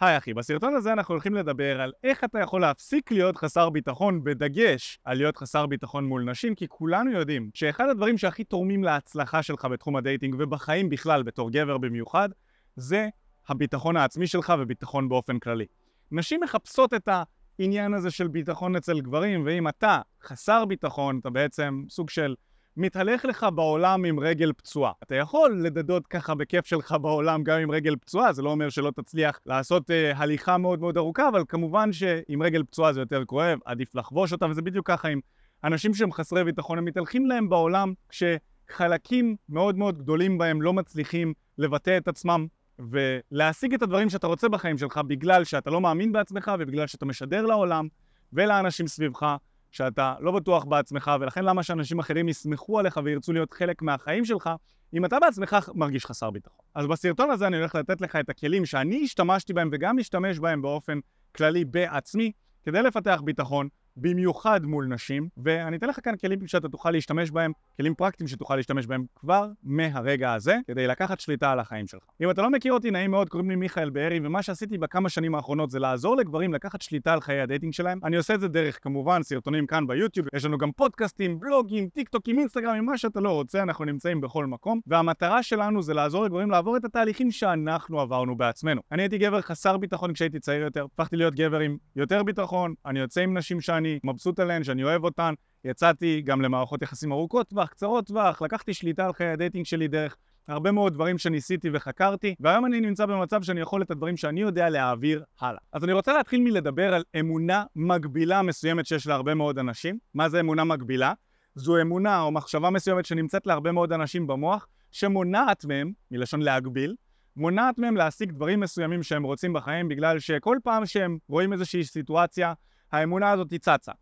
היי אחי, בסרטון הזה אנחנו הולכים לדבר על איך אתה יכול להפסיק להיות חסר ביטחון, בדגש על להיות חסר ביטחון מול נשים, כי כולנו יודעים שאחד הדברים שהכי תורמים להצלחה שלך בתחום ה dating ובחיים בכלל, בתור גבר במיוחד, זה הביטחון העצמי שלך וביטחון באופן כללי. נשים מחפשות את העניין הזה של ביטחון אצל גברים, ואם אתה חסר ביטחון, אתה בעצם סוג של מתהלך לך בעולם עם רגל פצועה. אתה יכול לדדות ככה בכיף שלך בעולם גם עם רגל פצועה, זה לא אומר שלא תצליח לעשות אה, הליכה מאוד מאוד ארוכה, אבל כמובן שעם רגל פצועה זה יותר כואב, עדיף לחבוש אותה, וזה בדיוק ככה עם אנשים שהם חסרי ביטחון, הם מתהלכים להם בעולם כשחלקים מאוד מאוד גדולים בהם לא מצליחים לבטא את עצמם ולהשיג את הדברים שאתה רוצה בחיים שלך בגלל שאתה לא מאמין בעצמך ובגלל שאתה משדר לעולם ולאנשים סביבך שאתה לא בטוח בעצמך, ולכן למה שאנשים אחרים יסמכו עליך וירצו להיות חלק מהחיים שלך, אם אתה בעצמך מרגיש חסר ביטחון. אז בסרטון הזה אני הולך לתת לך את הכלים שאני השתמשתי בהם וגם משתמש בהם באופן כללי בעצמי, כדי לפתח ביטחון, במיוחד מול נשים, ואני אתן לך כאן כלים שאתה תוכל להשתמש בהם, כלים פרקטיים שתוכל להשתמש בהם כבר מהרגע הזה, כדי לקחת שליטה על החיים שלך. אם אתה לא מכיר אותי, נעים מאוד, קוראים לי מיכאל בארי, ומה שעשיתי בכמה שנים האחרונות זה לעזור לגברים לקחת שליטה על חיי ה dating שלהם. אני עושה את זה דרך, כמובן, סרטונים כאן ביוטיוב, יש לנו גם פודקאסטים, בלוגים, טיק טוקים, אינסטגרמים, מה שאתה לא רוצה, אנחנו נמצאים בכל מקום, והמטרה שלנו זה לעזור לגברים לעבור את התהליכים שאנחנו עברנו בעצמנו. אני הייתי גבר חסר ביטחון כשהייתי צעיר יותר, הפכתי להיות גבר עם יותר ביטחון, אני יוצא עם נשים שאני שאני מבסוט עליהן, שאני אוהב אותן. יצאתי גם למערכות יחסים ארוכות טווח, קצרות טווח, לקחתי שליטה על חיי ה dating שלי דרך הרבה מאוד דברים שניסיתי וחקרתי, והיום אני נמצא במצב שאני יכול את הדברים שאני יודע להעביר הלאה. אז אני רוצה להתחיל מלדבר על אמונה מגבילה מסוימת שיש להרבה מאוד אנשים. מה זה אמונה מגבילה? זו אמונה או מחשבה מסוימת שנמצאת להרבה מאוד אנשים במוח, שמונעת מהם, מלשון להגביל, מונעת מהם להשיג דברים מסוימים שהם רוצים בחיים בגלל שכל פעם שהם רואים איזושהי סיטואציה האמונה הזאת היא צצה.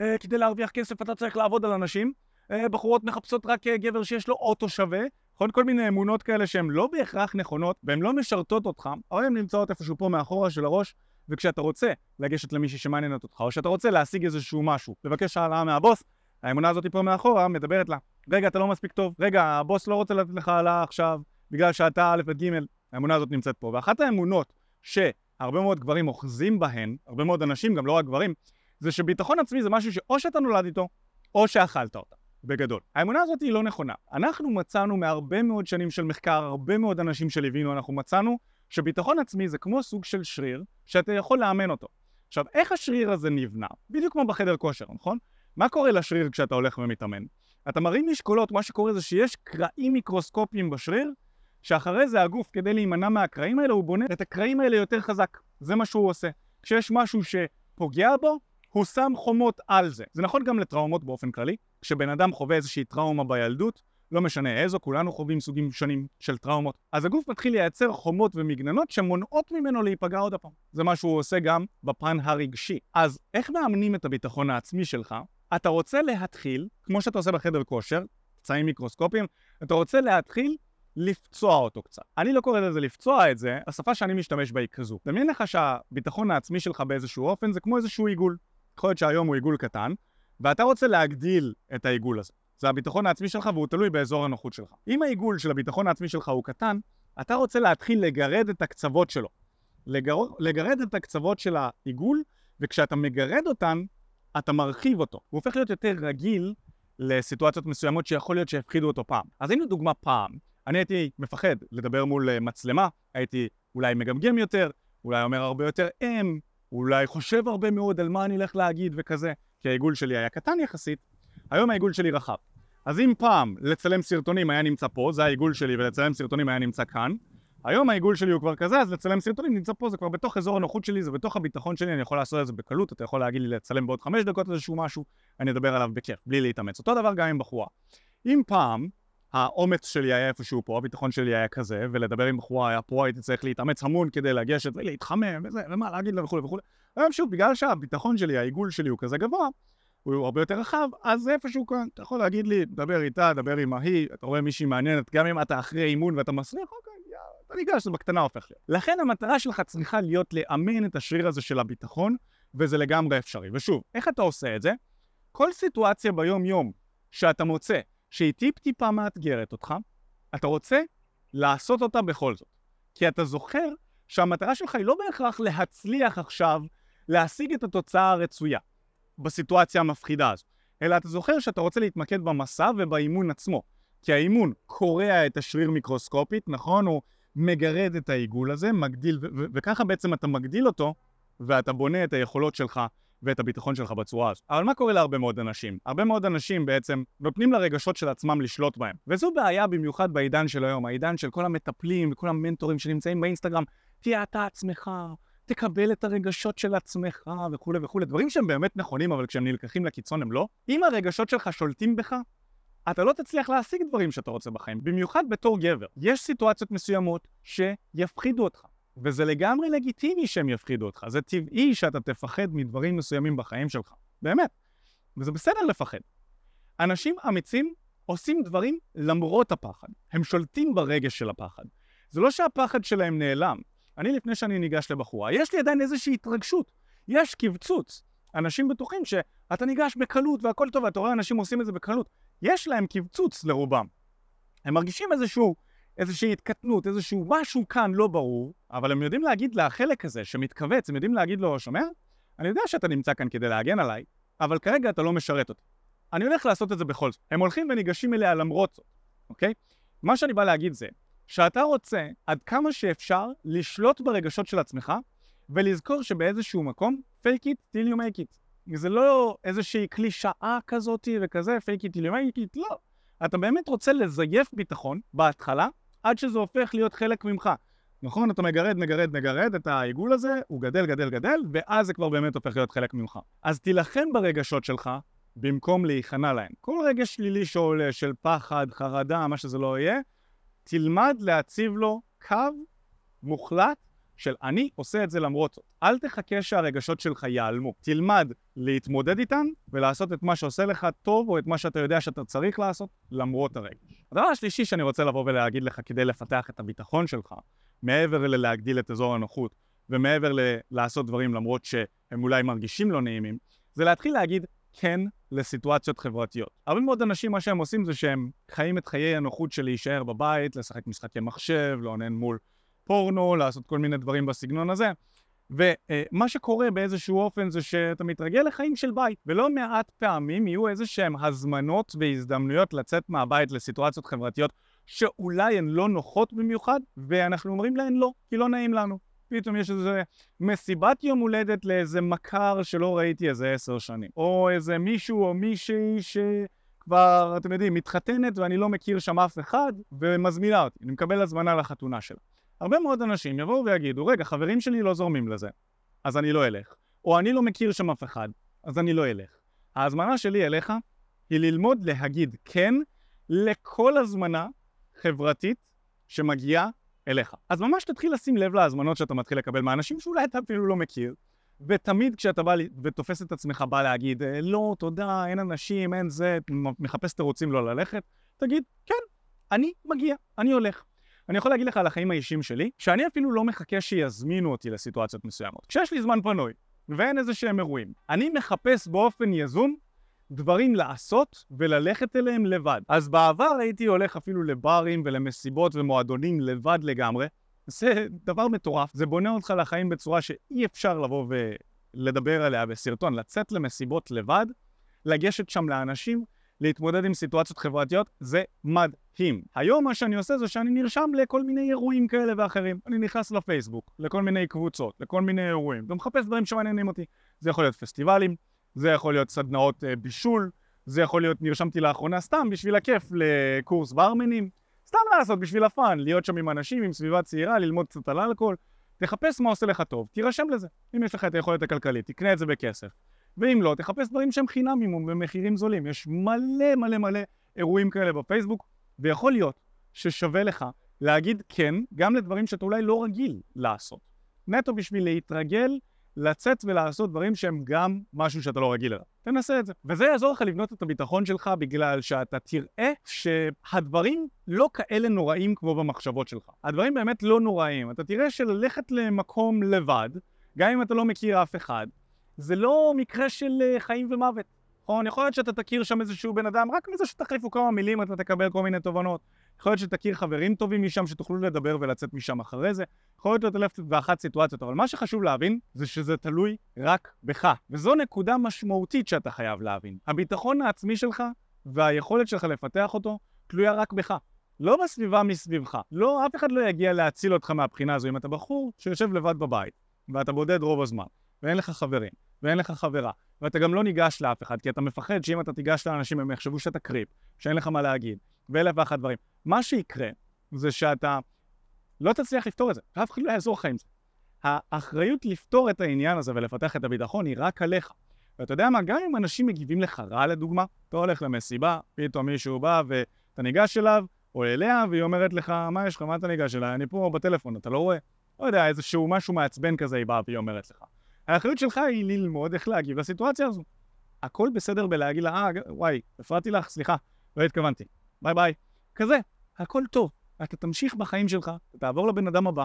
אה, כדי להרוויח כסף אתה צריך לעבוד על אנשים, אה, בחורות מחפשות רק אה, גבר שיש לו אוטו שווה, נכון? כל מיני אמונות כאלה שהן לא בהכרח נכונות והן לא משרתות אותך, אבל הן נמצאות איפשהו פה מאחורה של הראש, וכשאתה רוצה לגשת למישהי שמעניינת אותך, או שאתה רוצה להשיג איזשהו משהו, לבקש העלאה מהבוס, האמונה הזאת פה מאחורה מדברת לה, רגע, אתה לא מספיק טוב, רגע, הבוס לא רוצה לתת לך העלאה עכשיו, בגלל שאתה א' וג', האמונה הזאת נמצאת פה. ואחת האמונות ש... הרבה מאוד גברים אוחזים בהן, הרבה מאוד אנשים, גם לא רק גברים, זה שביטחון עצמי זה משהו שאו שאתה נולד איתו, או שאכלת אותה, בגדול. האמונה הזאת היא לא נכונה. אנחנו מצאנו מהרבה מאוד שנים של מחקר, הרבה מאוד אנשים שליווינו, אנחנו מצאנו שביטחון עצמי זה כמו סוג של שריר שאתה יכול לאמן אותו. עכשיו, איך השריר הזה נבנה? בדיוק כמו בחדר כושר, נכון? מה קורה לשריר כשאתה הולך ומתאמן? אתה מרים משקולות, מה שקורה זה שיש קרעים מיקרוסקופיים בשריר שאחרי זה הגוף, כדי להימנע מהקרעים האלה, הוא בונה את הקרעים האלה יותר חזק. זה מה שהוא עושה. כשיש משהו שפוגע בו, הוא שם חומות על זה. זה נכון גם לטראומות באופן כללי. כשבן אדם חווה איזושהי טראומה בילדות, לא משנה איזו, כולנו חווים סוגים שונים של טראומות. אז הגוף מתחיל לייצר חומות ומגננות שמונעות ממנו להיפגע עוד הפעם. זה מה שהוא עושה גם בפן הרגשי. אז איך מאמנים את הביטחון העצמי שלך? אתה רוצה להתחיל, כמו שאתה עושה בחדר כושר, פצעים מיקרוסקופיים, אתה רוצה להתחיל לפצוע אותו קצת. אני לא קורא לזה לפצוע את זה, השפה שאני משתמש בה היא כזו. דמיין לך שהביטחון העצמי שלך באיזשהו אופן זה כמו איזשהו עיגול. יכול להיות שהיום הוא עיגול קטן, ואתה רוצה להגדיל את העיגול הזה. זה הביטחון העצמי שלך והוא תלוי באזור הנוחות שלך. אם העיגול של הביטחון העצמי שלך הוא קטן, אתה רוצה להתחיל לגרד את הקצוות שלו. לגר... לגרד את הקצוות של העיגול, וכשאתה מגרד אותן, אתה מרחיב אותו. הוא הופך להיות יותר רגיל לסיטואציות מסוימות שיכול להיות שהפחידו אותו פעם. אז הנה דוגמה פעם, אני הייתי מפחד לדבר מול אה, מצלמה, הייתי אולי מגמגם יותר, אולי אומר הרבה יותר אם, אולי חושב הרבה מאוד על מה אני הולך להגיד וכזה, כי העיגול שלי היה קטן יחסית, היום העיגול שלי רחב. אז אם פעם לצלם סרטונים היה נמצא פה, זה העיגול שלי, ולצלם סרטונים היה נמצא כאן, היום העיגול שלי הוא כבר כזה, אז לצלם סרטונים נמצא פה, זה כבר בתוך אזור הנוחות שלי, זה בתוך הביטחון שלי, אני יכול לעשות את זה בקלות, אתה יכול להגיד לי לצלם בעוד חמש דקות איזשהו משהו, אני אדבר עליו בכיף, בלי להתאמץ. אותו דבר גם עם בחורה. אם פעם האומץ שלי היה איפשהו פה, הביטחון שלי היה כזה, ולדבר עם בחורה היה פה, הייתי צריך להתאמץ המון כדי לגשת ולהתחמם וזה, ומה להגיד לה וכולי וכולי. היום שוב, בגלל שהביטחון שלי, העיגול שלי הוא כזה גבוה, הוא הרבה יותר רחב, אז איפשהו כאן, אתה יכול להגיד לי, דבר איתה, דבר עם ההיא, אתה רואה מישהי מעניינת, גם אם אתה אחרי אימון ואתה מסריח, אוקיי, יאללה, אתה ניגש, זה בקטנה הופך להיות. לכן המטרה שלך צריכה להיות לאמן את השריר הזה של הביטחון, וזה לגמרי אפשרי. ושוב, איך אתה עושה את זה? כל סיטואציה ביום-יום שאתה מוצא שהיא טיפ-טיפה מאתגרת אותך, אתה רוצה לעשות אותה בכל זאת. כי אתה זוכר שהמטרה שלך היא לא בהכרח להצליח עכשיו להשיג את התוצאה הרצויה בסיטואציה המפחידה הזו, אלא אתה זוכר שאתה רוצה להתמקד במסע ובאימון עצמו. כי האימון קורע את השריר מיקרוסקופית, נכון? הוא מגרד את העיגול הזה, מגדיל, וככה בעצם אתה מגדיל אותו, ואתה בונה את היכולות שלך ואת הביטחון שלך בצורה הזו. אבל מה קורה להרבה מאוד אנשים? הרבה מאוד אנשים בעצם נותנים לרגשות של עצמם לשלוט בהם. וזו בעיה במיוחד בעידן של היום, העידן של כל המטפלים וכל המנטורים שנמצאים באינסטגרם. תהיה אתה עצמך, תקבל את הרגשות של עצמך וכולי וכולי. דברים שהם באמת נכונים, אבל כשהם נלקחים לקיצון הם לא. אם הרגשות שלך שולטים בך, אתה לא תצליח להשיג דברים שאתה רוצה בחיים, במיוחד בתור גבר. יש סיטואציות מסוימות שיפחידו אותך. וזה לגמרי לגיטימי שהם יפחידו אותך, זה טבעי שאתה תפחד מדברים מסוימים בחיים שלך, באמת. וזה בסדר לפחד. אנשים אמיצים עושים דברים למרות הפחד, הם שולטים ברגש של הפחד. זה לא שהפחד שלהם נעלם. אני לפני שאני ניגש לבחורה, יש לי עדיין איזושהי התרגשות, יש קבצוץ. אנשים בטוחים שאתה ניגש בקלות והכל טוב, ואתה רואה אנשים עושים את זה בקלות. יש להם קבצוץ לרובם. הם מרגישים איזשהו איזושהי התקטנות, איזשהו משהו כאן לא ברור, אבל הם יודעים להגיד לחלק הזה שמתכווץ, הם יודעים להגיד לו, שומע? אני יודע שאתה נמצא כאן כדי להגן עליי, אבל כרגע אתה לא משרת אותי. אני הולך לעשות את זה בכל זאת. הם הולכים וניגשים אליה למרות זאת, אוקיי? מה שאני בא להגיד זה, שאתה רוצה עד כמה שאפשר לשלוט ברגשות של עצמך, ולזכור שבאיזשהו מקום, fake it till you make it. זה לא איזושהי קלישאה כזאתי וכזה, fake it till you make it, לא. אתה באמת רוצה לזייף ביטחון בהתחלה, עד שזה הופך להיות חלק ממך. נכון? אתה מגרד, מגרד, מגרד את העיגול הזה, הוא גדל, גדל, גדל, ואז זה כבר באמת הופך להיות חלק ממך. אז תילחם ברגשות שלך, במקום להיכנע להם. כל רגש שלילי שעולה, של פחד, חרדה, מה שזה לא יהיה, תלמד להציב לו קו מוחלט של אני עושה את זה למרות זאת. אל תחכה שהרגשות שלך ייעלמו. תלמד להתמודד איתן ולעשות את מה שעושה לך טוב או את מה שאתה יודע שאתה צריך לעשות למרות הרגש. הדבר השלישי שאני רוצה לבוא ולהגיד לך כדי לפתח את הביטחון שלך, מעבר ללהגדיל את אזור הנוחות ומעבר ללעשות דברים למרות שהם אולי מרגישים לא נעימים, זה להתחיל להגיד כן לסיטואציות חברתיות. הרבה מאוד אנשים מה שהם עושים זה שהם חיים את חיי הנוחות של להישאר בבית, לשחק משחקי מחשב, לאונן מול פורנו, לעשות כל מיני דברים בסגנון הזה. ומה שקורה באיזשהו אופן זה שאתה מתרגל לחיים של בית, ולא מעט פעמים יהיו איזה שהם הזמנות והזדמנויות לצאת מהבית לסיטואציות חברתיות שאולי הן לא נוחות במיוחד, ואנחנו אומרים להן לא, כי לא נעים לנו. פתאום יש איזה מסיבת יום הולדת לאיזה מכר שלא ראיתי איזה עשר שנים, או איזה מישהו או מישהי שכבר, אתם יודעים, מתחתנת ואני לא מכיר שם אף אחד, ומזמינה אותי, אני מקבל הזמנה לחתונה שלה. הרבה מאוד אנשים יבואו ויגידו, רגע, חברים שלי לא זורמים לזה, אז אני לא אלך. או אני לא מכיר שם אף אחד, אז אני לא אלך. ההזמנה שלי אליך היא ללמוד להגיד כן לכל הזמנה חברתית שמגיעה אליך. אז ממש תתחיל לשים לב להזמנות שאתה מתחיל לקבל מאנשים שאולי אתה אפילו לא מכיר, ותמיד כשאתה בא ותופס את עצמך בא להגיד, לא, תודה, אין אנשים, אין זה, מחפש תירוצים לא ללכת, תגיד, כן, אני מגיע, אני הולך. אני יכול להגיד לך על החיים האישיים שלי, שאני אפילו לא מחכה שיזמינו אותי לסיטואציות מסוימות. כשיש לי זמן פנוי, ואין איזה שהם אירועים, אני מחפש באופן יזום דברים לעשות וללכת אליהם לבד. אז בעבר הייתי הולך אפילו לברים ולמסיבות ומועדונים לבד לגמרי. זה דבר מטורף, זה בונה אותך לחיים בצורה שאי אפשר לבוא ולדבר עליה בסרטון, לצאת למסיבות לבד, לגשת שם לאנשים להתמודד עם סיטואציות חברתיות זה מדהים. היום מה שאני עושה זה שאני נרשם לכל מיני אירועים כאלה ואחרים. אני נכנס לפייסבוק, לכל מיני קבוצות, לכל מיני אירועים, ומחפש דברים שמעניינים אותי. זה יכול להיות פסטיבלים, זה יכול להיות סדנאות uh, בישול, זה יכול להיות, נרשמתי לאחרונה סתם בשביל הכיף לקורס ברמנים, סתם לעשות בשביל הפאן, להיות שם עם אנשים, עם סביבה צעירה, ללמוד קצת על אלכוהול. תחפש מה עושה לך טוב, תירשם לזה. אם יש לך את היכולת הכלכלית, תקנה את זה בכסף. ואם לא, תחפש דברים שהם חינמים ובמחירים זולים. יש מלא מלא מלא אירועים כאלה בפייסבוק, ויכול להיות ששווה לך להגיד כן גם לדברים שאתה אולי לא רגיל לעשות. נטו בשביל להתרגל, לצאת ולעשות דברים שהם גם משהו שאתה לא רגיל אליו. תנסה את זה. וזה יעזור לך לבנות את הביטחון שלך בגלל שאתה תראה שהדברים לא כאלה נוראים כמו במחשבות שלך. הדברים באמת לא נוראים. אתה תראה שללכת למקום לבד, גם אם אתה לא מכיר אף אחד, זה לא מקרה של אה, חיים ומוות. נכון? יכול להיות שאתה תכיר שם איזשהו בן אדם, רק מזה שתחליפו כמה מילים אתה תקבל כל מיני תובנות. יכול להיות שתכיר חברים טובים משם שתוכלו לדבר ולצאת משם אחרי זה, יכול להיות להיות אלף ואחת סיטואציות, אבל מה שחשוב להבין זה שזה תלוי רק בך. וזו נקודה משמעותית שאתה חייב להבין. הביטחון העצמי שלך והיכולת שלך לפתח אותו תלויה רק בך. לא בסביבה מסביבך. לא, אף אחד לא יגיע להציל אותך מהבחינה הזו אם אתה בחור שיושב לבד בבית, ואתה בודד רוב הזמן, ואין לך חברים, ואין לך חברה, ואתה גם לא ניגש לאף אחד, כי אתה מפחד שאם אתה תיגש לאנשים הם יחשבו שאתה קריפ, שאין לך מה להגיד, ואלף ואחת דברים. מה שיקרה זה שאתה לא תצליח לפתור את זה, ואף אחד לא יעזור לך עם זה. האחריות לפתור את העניין הזה ולפתח את הביטחון היא רק עליך. ואתה יודע מה, גם אם אנשים מגיבים לך רע לדוגמה, אתה הולך למסיבה, פתאום מישהו בא ואתה ניגש אליו, או אליה, והיא אומרת לך, מה יש לך, מה אתה ניגש אליי? אני פה בטלפון, אתה לא רואה? לא יודע, איזשהו משהו מעצבן כזה היא באה והיא אומרת לך. האחריות שלך היא ללמוד איך להגיב לסיטואציה הזו. הכל בסדר בלהגיד לה, אה, וואי, הפרעתי לך, סליחה, לא התכוונתי. ביי ביי. כזה, הכל טוב. אתה תמשיך בחיים שלך, תעבור לבן אדם הבא,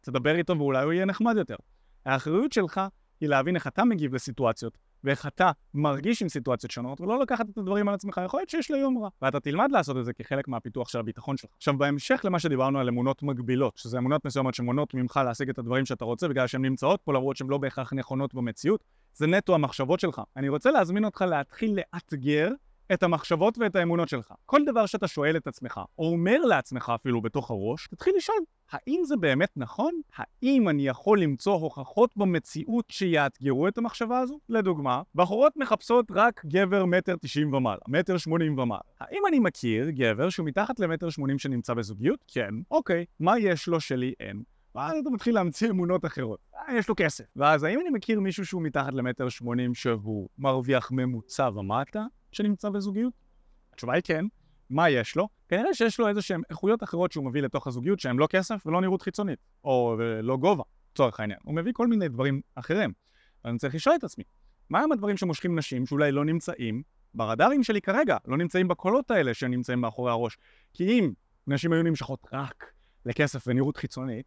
תדבר איתו ואולי הוא יהיה נחמד יותר. האחריות שלך היא להבין איך אתה מגיב לסיטואציות, ואיך אתה מרגיש עם סיטואציות שונות, ולא לקחת את הדברים על עצמך, יכול להיות שיש לי יום רע. ואתה תלמד לעשות את זה כחלק מהפיתוח של הביטחון שלך. עכשיו, בהמשך למה שדיברנו על אמונות מגבילות, שזה אמונות מסוימות שמונות ממך להשיג את הדברים שאתה רוצה, בגלל שהן נמצאות פה למרות שהן לא בהכרח נכונות במציאות, זה נטו המחשבות שלך. אני רוצה להזמין אותך להתחיל לאתגר את המחשבות ואת האמונות שלך. כל דבר שאתה שואל את עצמך, או אומר לעצמך אפילו בתוך הראש, תתחיל לשאול, האם זה באמת נכון? האם אני יכול למצוא הוכחות במציאות שיאתגרו את המחשבה הזו? לדוגמה, בחורות מחפשות רק גבר מטר תשעים ומעלה, מטר שמונים ומעלה. האם אני מכיר גבר שהוא מתחת למטר שמונים שנמצא בזוגיות? כן. אוקיי. מה יש לו שלי אין? ואז אתה מתחיל להמציא אמונות אחרות. אה, יש לו כסף. ואז האם אני מכיר מישהו שהוא מתחת למטר שמונים שהוא מרוויח ממוצע ומטה? שנמצא בזוגיות? התשובה היא כן. מה יש לו? כנראה שיש לו איזה שהן איכויות אחרות שהוא מביא לתוך הזוגיות שהן לא כסף ולא נראות חיצונית, או לא גובה, לצורך העניין. הוא מביא כל מיני דברים אחרים. ואני צריך לשאול את עצמי, מה הם הדברים שמושכים נשים שאולי לא נמצאים ברדארים שלי כרגע, לא נמצאים בקולות האלה שנמצאים מאחורי הראש? כי אם נשים היו נמשכות רק לכסף ונראות חיצונית,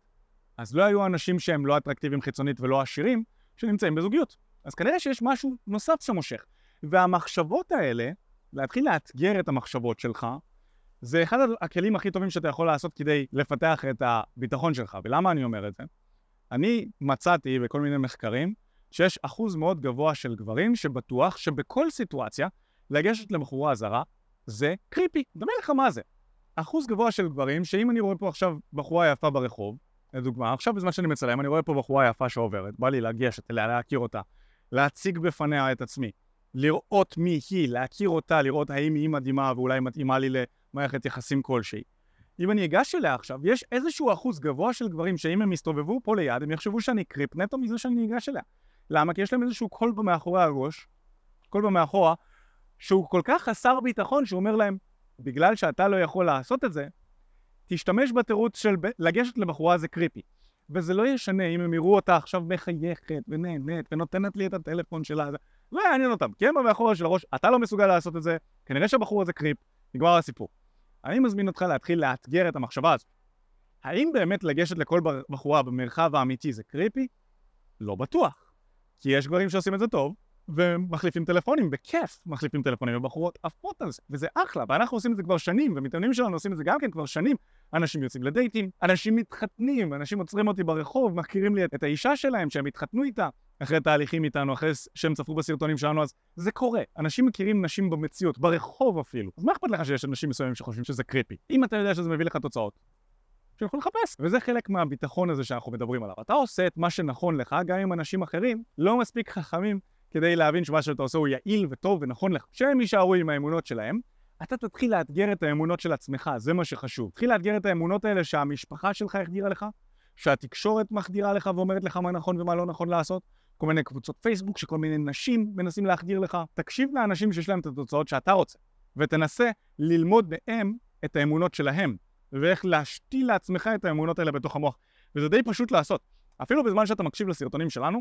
אז לא היו אנשים שהם לא אטרקטיביים חיצונית ולא עשירים שנמצאים בזוגיות. אז כנראה שיש משהו נוסף שמושך. והמחשבות האלה, להתחיל לאתגר את המחשבות שלך, זה אחד הכלים הכי טובים שאתה יכול לעשות כדי לפתח את הביטחון שלך. ולמה אני אומר את זה? אני מצאתי בכל מיני מחקרים שיש אחוז מאוד גבוה של גברים שבטוח שבכל סיטואציה לגשת לבחורה זרה זה קריפי. דומה לך מה זה. אחוז גבוה של גברים שאם אני רואה פה עכשיו בחורה יפה ברחוב, לדוגמה, עכשיו בזמן שאני מצלם אני רואה פה בחורה יפה שעוברת, בא לי לגשת אליה, להכיר אותה, להציג בפניה את עצמי. לראות מי היא, להכיר אותה, לראות האם היא מדהימה ואולי מתאימה לי למערכת יחסים כלשהי. אם אני אגש אליה עכשיו, יש איזשהו אחוז גבוה של גברים שאם הם יסתובבו פה ליד, הם יחשבו שאני קריפ נטו מזה שאני אגש אליה. למה? כי יש להם איזשהו קול מאחורי הראש, קול מאחורה, שהוא כל כך חסר ביטחון, שהוא אומר להם, בגלל שאתה לא יכול לעשות את זה, תשתמש בתירוץ של לגשת לבחורה זה creepy. וזה לא ישנה אם הם יראו אותה עכשיו מחייכת ונהנית ונותנת לי את הטלפון שלה. לא יעניין אותם, כי הם במאחורה של הראש, אתה לא מסוגל לעשות את זה, כנראה שהבחור הזה creep, נגמר הסיפור. אני מזמין אותך להתחיל לאתגר את המחשבה הזאת. האם באמת לגשת לכל בחורה במרחב האמיתי זה קריפי? לא בטוח. כי יש גברים שעושים את זה טוב, ומחליפים טלפונים, בכיף מחליפים טלפונים, ובחורות עפות על זה, וזה אחלה, ואנחנו עושים את זה כבר שנים, ומתאמנים שלנו עושים את זה גם כן כבר שנים. אנשים יוצאים לדייטים, אנשים מתחתנים, אנשים עוצרים אותי ברחוב, מכירים לי את האישה שלהם שהם התחתנו איתה, אחרי תהליכים איתנו, אחרי שהם צפו בסרטונים שלנו, אז זה קורה. אנשים מכירים נשים במציאות, ברחוב אפילו. אז מה אכפת לך שיש אנשים מסוימים שחושבים שזה קריפי? אם אתה יודע שזה מביא לך תוצאות, שילכו לחפש. וזה חלק מהביטחון הזה שאנחנו מדברים עליו. אתה עושה את מה שנכון לך, גם אם אנשים אחרים לא מספיק חכמים כדי להבין שמה שאתה עושה הוא יעיל וטוב ונכון לך. שהם יישארו עם האמונות שלהם, אתה תתחיל לאתגר את האמונות של עצמך, זה מה שחשוב. תתחיל לאתגר את האמונות האלה שהמשפחה שלך החדירה לך, שהתקשורת מחדירה לך ואומרת לך מה נכון ומה לא נכון לעשות, כל מיני קבוצות פייסבוק שכל מיני נשים מנסים להחדיר לך. תקשיב לאנשים שיש להם את התוצאות שאתה רוצה, ותנסה ללמוד מהם את האמונות שלהם, ואיך להשתיל לעצמך את האמונות האלה בתוך המוח. וזה די פשוט לעשות. אפילו בזמן שאתה מקשיב לסרטונים שלנו,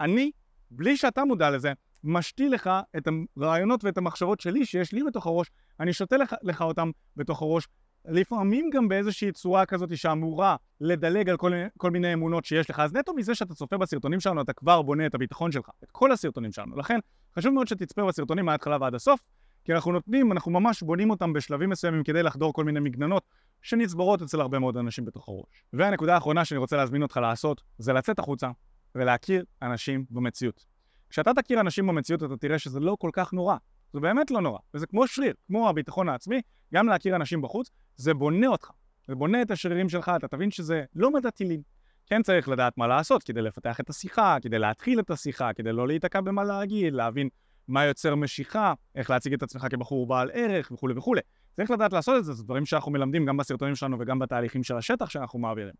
אני, בלי שאתה מודע לזה, משתיל לך את הרעיונות ואת המחשבות שלי שיש לי בתוך הראש, אני שותה לך, לך אותם בתוך הראש, לפעמים גם באיזושהי צורה כזאת שאמורה לדלג על כל, כל מיני אמונות שיש לך. אז נטו מזה שאתה צופה בסרטונים שלנו, אתה כבר בונה את הביטחון שלך, את כל הסרטונים שלנו. לכן, חשוב מאוד שתצפה בסרטונים מההתחלה ועד הסוף, כי אנחנו נותנים, אנחנו ממש בונים אותם בשלבים מסוימים כדי לחדור כל מיני מגננות שנצברות אצל הרבה מאוד אנשים בתוך הראש. והנקודה האחרונה שאני רוצה להזמין אותך לעשות, זה לצאת החוצה ולהכיר אנשים במציאות. כשאתה תכיר אנשים במציאות אתה תראה שזה לא כל כך נורא. זה באמת לא נורא, וזה כמו שריר, כמו הביטחון העצמי, גם להכיר אנשים בחוץ, זה בונה אותך. זה בונה את השרירים שלך, אתה תבין שזה לא מדע טילים. כן צריך לדעת מה לעשות כדי לפתח את השיחה, כדי להתחיל את השיחה, כדי לא להיתקע במה להגיד, להבין מה יוצר משיכה, איך להציג את עצמך כבחור בעל ערך וכולי וכולי. צריך לדעת לעשות את זה, זה דברים שאנחנו מלמדים גם בסרטונים שלנו וגם בתהליכים של השטח שאנחנו מעבירים.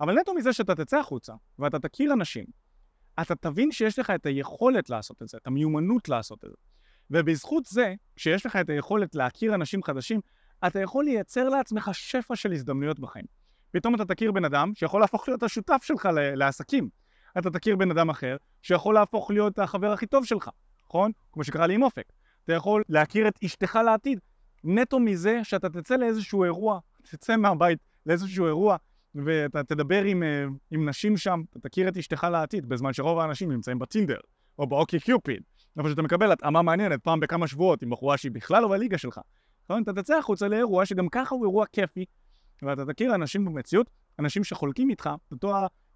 אבל נטו מזה שאתה תצא החוצה ואתה תכיר אנשים, אתה תבין שיש לך את היכולת לעשות את זה, את המיומנות לעשות את זה. ובזכות זה, כשיש לך את היכולת להכיר אנשים חדשים, אתה יכול לייצר לעצמך שפע של הזדמנויות בחיים. פתאום אתה תכיר בן אדם שיכול להפוך להיות השותף שלך לעסקים. אתה תכיר בן אדם אחר שיכול להפוך להיות החבר הכי טוב שלך, נכון? כמו שקרה לי עם אופק. אתה יכול להכיר את אשתך לעתיד, נטו מזה שאתה תצא לאיזשהו אירוע, תצא מהבית לאיזשהו אירוע ואתה תדבר עם, אה, עם נשים שם, אתה תכיר את אשתך לעתיד, בזמן שרוב האנשים נמצאים בטינדר, או באוקי קיופיד, אבל שאתה מקבל התאמה מעניינת פעם בכמה שבועות עם בחורה שהיא בכלל לא בליגה שלך. נכון? אתה תצא החוצה לאירוע שגם ככה הוא אירוע כיפי, ואתה תכיר אנשים במציאות, אנשים שחולקים איתך את אותו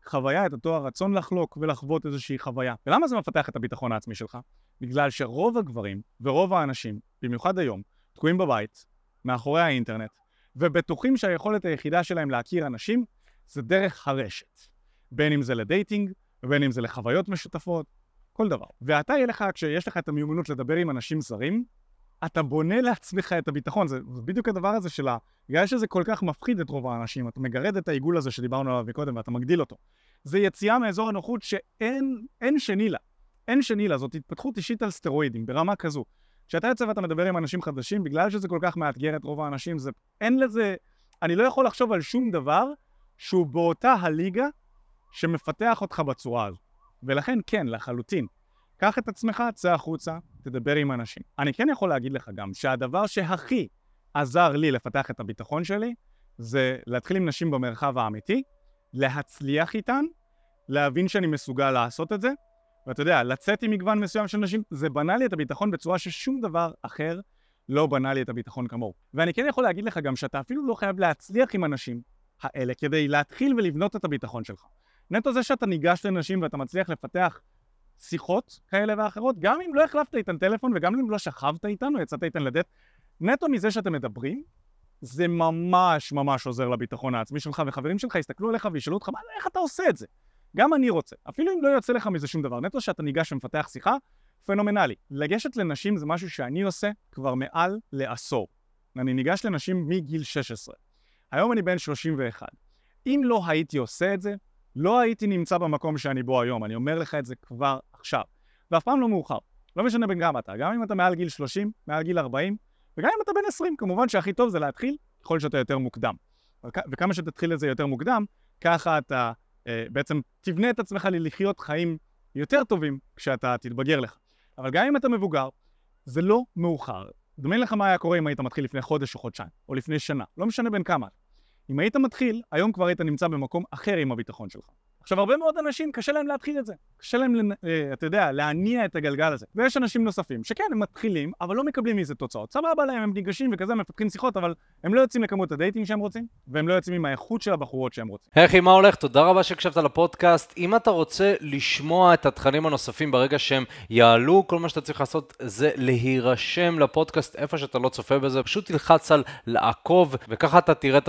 החוויה, את אותו הרצון לחלוק ולחוות איזושהי חוויה. ולמה זה מפתח את הביטחון העצמי שלך? בגלל שרוב הגברים ורוב האנשים, במיוחד היום, תקועים בבית, מאחורי האינטרנט, ובטוחים שהיכולת היחידה שלהם להכיר אנשים זה דרך הרשת. בין אם זה לדייטינג, ובין אם זה לחוויות משותפות, כל דבר. ואתה יהיה לך, כשיש לך את המיומנות לדבר עם אנשים זרים, אתה בונה לעצמך את הביטחון, זה, זה בדיוק הדבר הזה של ה... בגלל שזה כל כך מפחיד את רוב האנשים, אתה מגרד את העיגול הזה שדיברנו עליו מקודם ואתה מגדיל אותו. זה יציאה מאזור הנוחות שאין שני לה. אין שני לה, זאת התפתחות אישית על סטרואידים, ברמה כזו. כשאתה יוצא ואתה מדבר עם אנשים חדשים, בגלל שזה כל כך מאתגר את רוב האנשים, זה... אין לזה... אני לא יכול לחשוב על שום דבר שהוא באותה הליגה שמפתח אותך בצורה הזו. ולכן כן, לחלוטין. קח את עצמך, צא החוצה, תדבר עם אנשים. אני כן יכול להגיד לך גם שהדבר שהכי עזר לי לפתח את הביטחון שלי, זה להתחיל עם נשים במרחב האמיתי, להצליח איתן, להבין שאני מסוגל לעשות את זה, ואתה יודע, לצאת עם מגוון מסוים של נשים, זה בנה לי את הביטחון בצורה ששום דבר אחר לא בנה לי את הביטחון כמוהו. ואני כן יכול להגיד לך גם שאתה אפילו לא חייב להצליח עם הנשים האלה כדי להתחיל ולבנות את הביטחון שלך. נטו זה שאתה ניגש לנשים ואתה מצליח לפתח שיחות כאלה ואחרות, גם אם לא החלפת איתן טלפון וגם אם לא שכבת איתן או יצאת איתן לדט, נטו מזה שאתם מדברים, זה ממש ממש עוזר לביטחון העצמי שלך, וחברים שלך יסתכלו עליך וישאלו אותך, מה, איך אתה עושה את זה? גם אני רוצה. אפילו אם לא יוצא לך מזה שום דבר, נטו שאתה ניגש ומפתח שיחה, פנומנלי. לגשת לנשים זה משהו שאני עושה כבר מעל לעשור. אני ניגש לנשים מגיל 16. היום אני בן 31. אם לא הייתי עושה את זה, לא הייתי נמצא במקום שאני בו היום. אני אומר לך את זה כבר עכשיו. ואף פעם לא מאוחר. לא משנה בין כמה אתה, גם אם אתה מעל גיל 30, מעל גיל 40, וגם אם אתה בן 20, כמובן שהכי טוב זה להתחיל ככל שאתה יותר מוקדם. וכמה שתתחיל את זה יותר מוקדם, ככה אתה בעצם תבנה את עצמך לחיות חיים יותר טובים כשאתה תתבגר לך. אבל גם אם אתה מבוגר, זה לא מאוחר. דמיין לך מה היה קורה אם היית מתחיל לפני חודש או חודשיים, או לפני שנה, לא משנה בין כמה. אם היית מתחיל, היום כבר היית נמצא במקום אחר עם הביטחון שלך. עכשיו, הרבה מאוד אנשים, קשה להם להתחיל את זה. קשה להם, אה, אתה יודע, להניע את הגלגל הזה. ויש אנשים נוספים שכן, הם מתחילים, אבל לא מקבלים מזה תוצאות. סבבה להם, הם ניגשים וכזה, מפתחים שיחות, אבל הם לא יוצאים לכמות הדייטים שהם רוצים, והם לא יוצאים עם האיכות של הבחורות שהם רוצים. היי אחי, מה הולך? תודה רבה שהקשבת לפודקאסט. אם אתה רוצה לשמוע את התכנים הנוספים ברגע שהם יעלו, כל מה שאתה צריך לעשות זה להירשם לפודקאסט איפה שאתה לא צופה בזה, פשוט תלחץ על לעקוב, וככה אתה תראה את